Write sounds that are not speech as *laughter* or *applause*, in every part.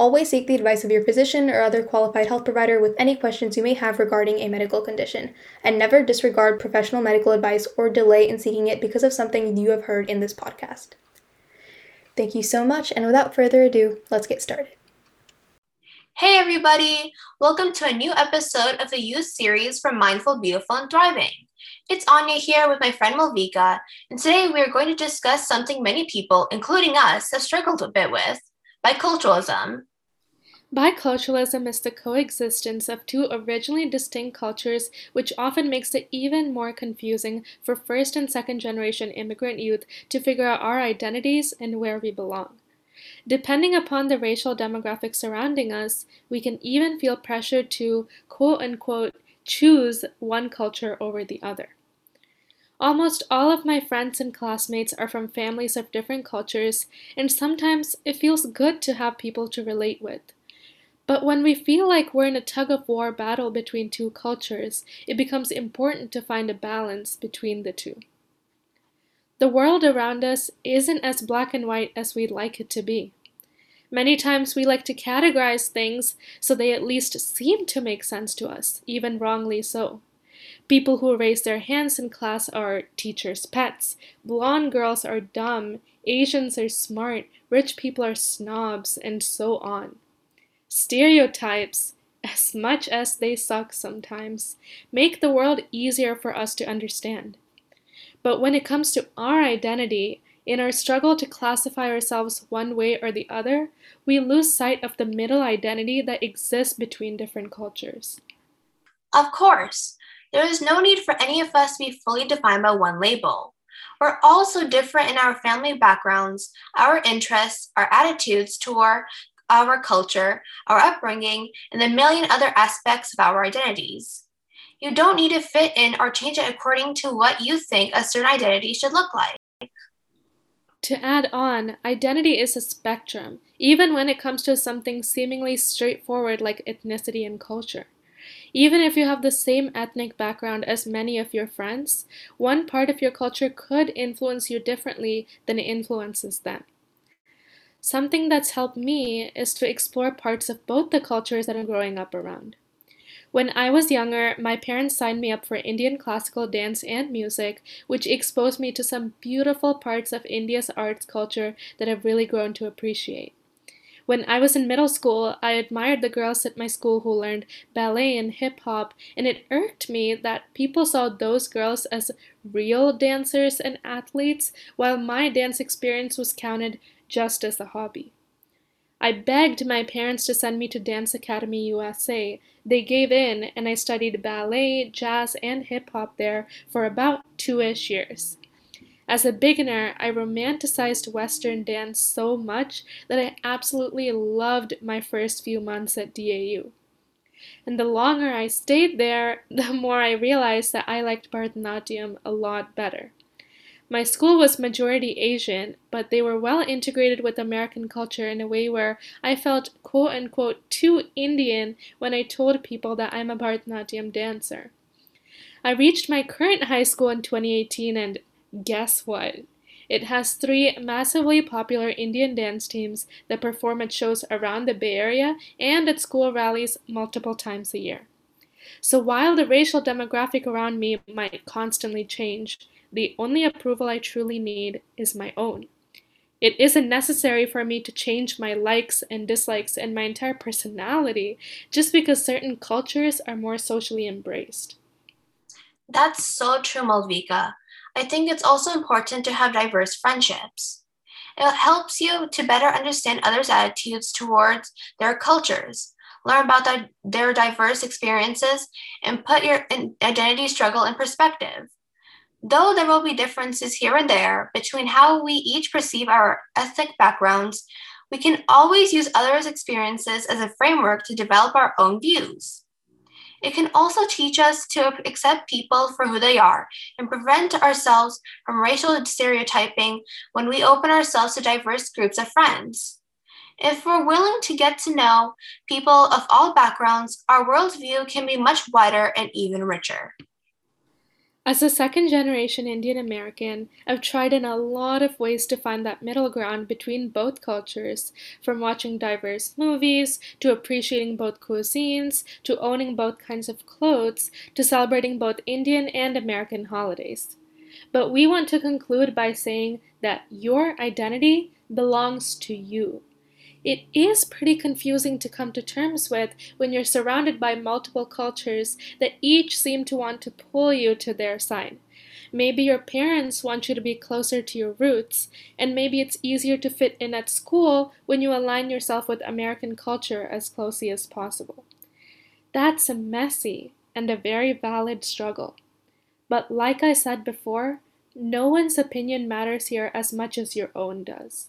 Always seek the advice of your physician or other qualified health provider with any questions you may have regarding a medical condition, and never disregard professional medical advice or delay in seeking it because of something you have heard in this podcast. Thank you so much, and without further ado, let's get started. Hey, everybody! Welcome to a new episode of the youth series from Mindful, Beautiful, and Thriving. It's Anya here with my friend Malvika, and today we are going to discuss something many people, including us, have struggled a bit with biculturalism. Biculturalism is the coexistence of two originally distinct cultures, which often makes it even more confusing for first and second generation immigrant youth to figure out our identities and where we belong. Depending upon the racial demographic surrounding us, we can even feel pressured to quote unquote choose one culture over the other. Almost all of my friends and classmates are from families of different cultures, and sometimes it feels good to have people to relate with. But when we feel like we're in a tug of war battle between two cultures, it becomes important to find a balance between the two. The world around us isn't as black and white as we'd like it to be. Many times we like to categorize things so they at least seem to make sense to us, even wrongly so. People who raise their hands in class are teachers' pets, blonde girls are dumb, Asians are smart, rich people are snobs, and so on. Stereotypes, as much as they suck sometimes, make the world easier for us to understand. But when it comes to our identity, in our struggle to classify ourselves one way or the other, we lose sight of the middle identity that exists between different cultures. Of course, there is no need for any of us to be fully defined by one label. We're all so different in our family backgrounds, our interests, our attitudes toward our culture, our upbringing, and the million other aspects of our identities. You don't need to fit in or change it according to what you think a certain identity should look like. To add on, identity is a spectrum, even when it comes to something seemingly straightforward like ethnicity and culture. Even if you have the same ethnic background as many of your friends, one part of your culture could influence you differently than it influences them. Something that's helped me is to explore parts of both the cultures that I'm growing up around. When I was younger, my parents signed me up for Indian classical dance and music, which exposed me to some beautiful parts of India's arts culture that I've really grown to appreciate. When I was in middle school, I admired the girls at my school who learned ballet and hip hop, and it irked me that people saw those girls as real dancers and athletes, while my dance experience was counted just as a hobby. I begged my parents to send me to Dance Academy USA. They gave in, and I studied ballet, jazz, and hip hop there for about two ish years. As a beginner, I romanticized Western dance so much that I absolutely loved my first few months at DAU. And the longer I stayed there, *laughs* the more I realized that I liked Bharatanatyam a lot better. My school was majority Asian, but they were well integrated with American culture in a way where I felt quote unquote too Indian when I told people that I'm a Bharatanatyam dancer. I reached my current high school in 2018 and guess what? It has three massively popular Indian dance teams that perform at shows around the Bay Area and at school rallies multiple times a year. So while the racial demographic around me might constantly change, the only approval I truly need is my own. It isn't necessary for me to change my likes and dislikes and my entire personality just because certain cultures are more socially embraced. That's so true, Malvika. I think it's also important to have diverse friendships. It helps you to better understand others' attitudes towards their cultures, learn about their, their diverse experiences, and put your identity struggle in perspective. Though there will be differences here and there between how we each perceive our ethnic backgrounds, we can always use others' experiences as a framework to develop our own views. It can also teach us to accept people for who they are and prevent ourselves from racial stereotyping when we open ourselves to diverse groups of friends. If we're willing to get to know people of all backgrounds, our worldview can be much wider and even richer. As a second generation Indian American, I've tried in a lot of ways to find that middle ground between both cultures, from watching diverse movies, to appreciating both cuisines, to owning both kinds of clothes, to celebrating both Indian and American holidays. But we want to conclude by saying that your identity belongs to you. It is pretty confusing to come to terms with when you're surrounded by multiple cultures that each seem to want to pull you to their side. Maybe your parents want you to be closer to your roots, and maybe it's easier to fit in at school when you align yourself with American culture as closely as possible. That's a messy and a very valid struggle. But like I said before, no one's opinion matters here as much as your own does.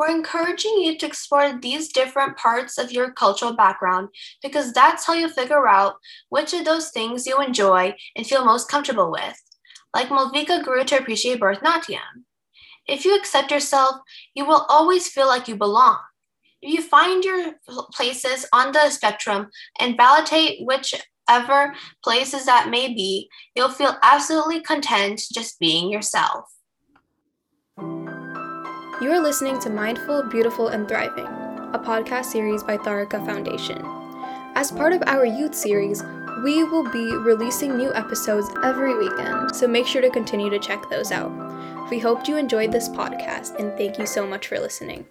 We're encouraging you to explore these different parts of your cultural background because that's how you figure out which of those things you enjoy and feel most comfortable with. Like Malvika grew to appreciate Bharatanatyam. If you accept yourself, you will always feel like you belong. If you find your places on the spectrum and validate whichever places that may be, you'll feel absolutely content just being yourself. You are listening to Mindful, Beautiful, and Thriving, a podcast series by Tharaka Foundation. As part of our youth series, we will be releasing new episodes every weekend, so make sure to continue to check those out. We hope you enjoyed this podcast, and thank you so much for listening.